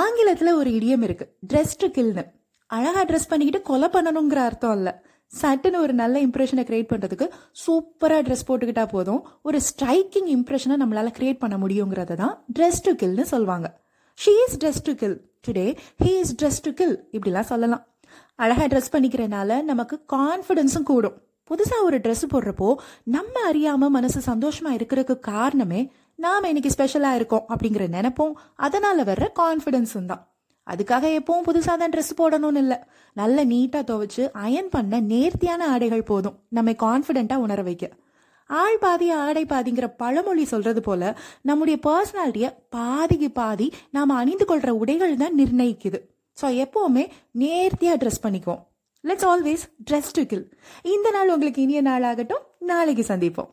ஆங்கிலத்துல ஒரு இடியம் இருக்கு. ட்ரெஸ் டு கில்னு அழகா ட்ரெஸ் பண்ணிக்கிட்டு கொலை பண்ணணுங்கிற அர்த்தம் இல்ல. சட்டுன்னு ஒரு நல்ல இம்ப்ரெஷனை கிரியேட் பண்றதுக்கு சூப்பரா ட்ரெஸ் போட்டுக்கிட்டா போதும். ஒரு ஸ்ட்ரைக்கிங் இம்ப்ரெஷனை நம்மளால கிரியேட் பண்ண முடியுங்கிறத தான் ட்ரெஸ் டு கில்னு சொல்லுவாங்க she is dress to kill today he is dress to kill இப்படிலாம் சொல்லலாம். அழகா ட்ரெஸ் பண்ணிக்கிறனால நமக்கு கான்ஃபிடென்ஸும் கூடும். புதுசா ஒரு ட்ரெஸ் போடுறப்போ நம்ம அறியாம மனசு சந்தோஷமா இருக்கிறதுக்கு காரணமே நாம் இன்னைக்கு ஸ்பெஷலாக இருக்கோம் அப்படிங்கிற நினைப்போம் அதனால் வர்ற கான்ஃபிடென்ஸும் தான். அதுக்காக எப்பவும் புதுசாக தான் ட்ரெஸ் போடணும்னு இல்லை. நல்ல நீட்டாக துவைச்சு அயன் பண்ண நேர்த்தியான ஆடைகள் போதும். நம்மை கான்ஃபிடென்ட்டாக உணர வைக்க. ஆள் பாதி ஆடை பாதிங்கிற பழமொழி சொல்றது போல நம்முடைய பர்சனாலிட்டியை பாதிக்கு பாதி நாம் அணிந்து கொள்ற உடைகள் தான் நிர்ணயிக்குது. ஸோ எப்போவுமே நேர்த்தியாக ட்ரெஸ் பண்ணிக்குவோம். Let's always dress to kill இந்த நாள் உங்களுக்கு இனிய நாள் ஆகட்டும் நாளைக்கு சந்திப்போம்.